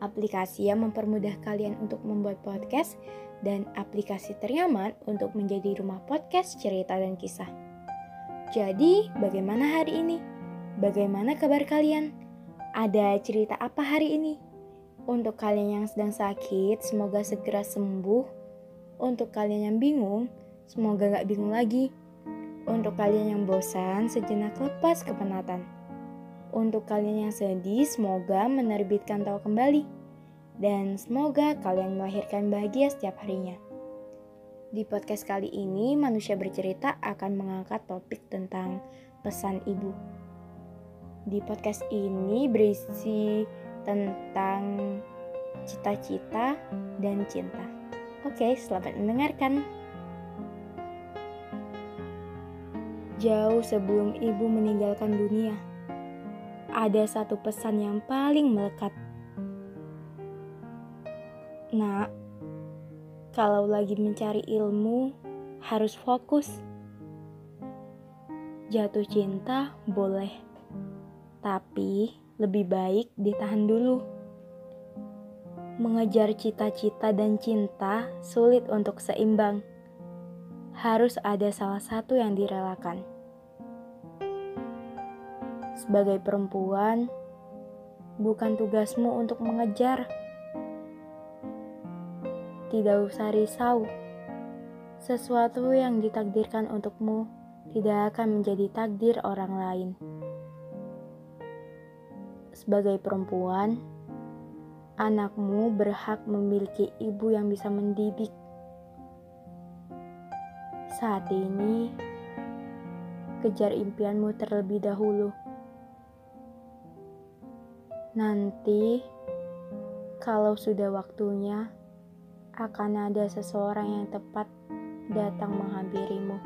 Aplikasi yang mempermudah kalian untuk membuat podcast dan aplikasi ternyaman untuk menjadi rumah podcast cerita dan kisah. Jadi, bagaimana hari ini? Bagaimana kabar kalian? Ada cerita apa hari ini? Untuk kalian yang sedang sakit, semoga segera sembuh. Untuk kalian yang bingung, semoga gak bingung lagi. Untuk kalian yang bosan, sejenak lepas kepenatan. Untuk kalian yang sedih, semoga menerbitkan tawa kembali dan semoga kalian melahirkan bahagia setiap harinya. Di podcast kali ini, manusia bercerita akan mengangkat topik tentang pesan ibu. Di podcast ini berisi tentang cita-cita dan cinta. Oke, selamat mendengarkan. Jauh sebelum ibu meninggalkan dunia, ada satu pesan yang paling melekat Nak, kalau lagi mencari ilmu, harus fokus. Jatuh cinta boleh, tapi lebih baik ditahan dulu. Mengejar cita-cita dan cinta sulit untuk seimbang. Harus ada salah satu yang direlakan. Sebagai perempuan, bukan tugasmu untuk mengejar tidak usah risau. Sesuatu yang ditakdirkan untukmu tidak akan menjadi takdir orang lain. Sebagai perempuan, anakmu berhak memiliki ibu yang bisa mendidik. Saat ini, kejar impianmu terlebih dahulu. Nanti, kalau sudah waktunya, akan ada seseorang yang tepat datang menghampirimu.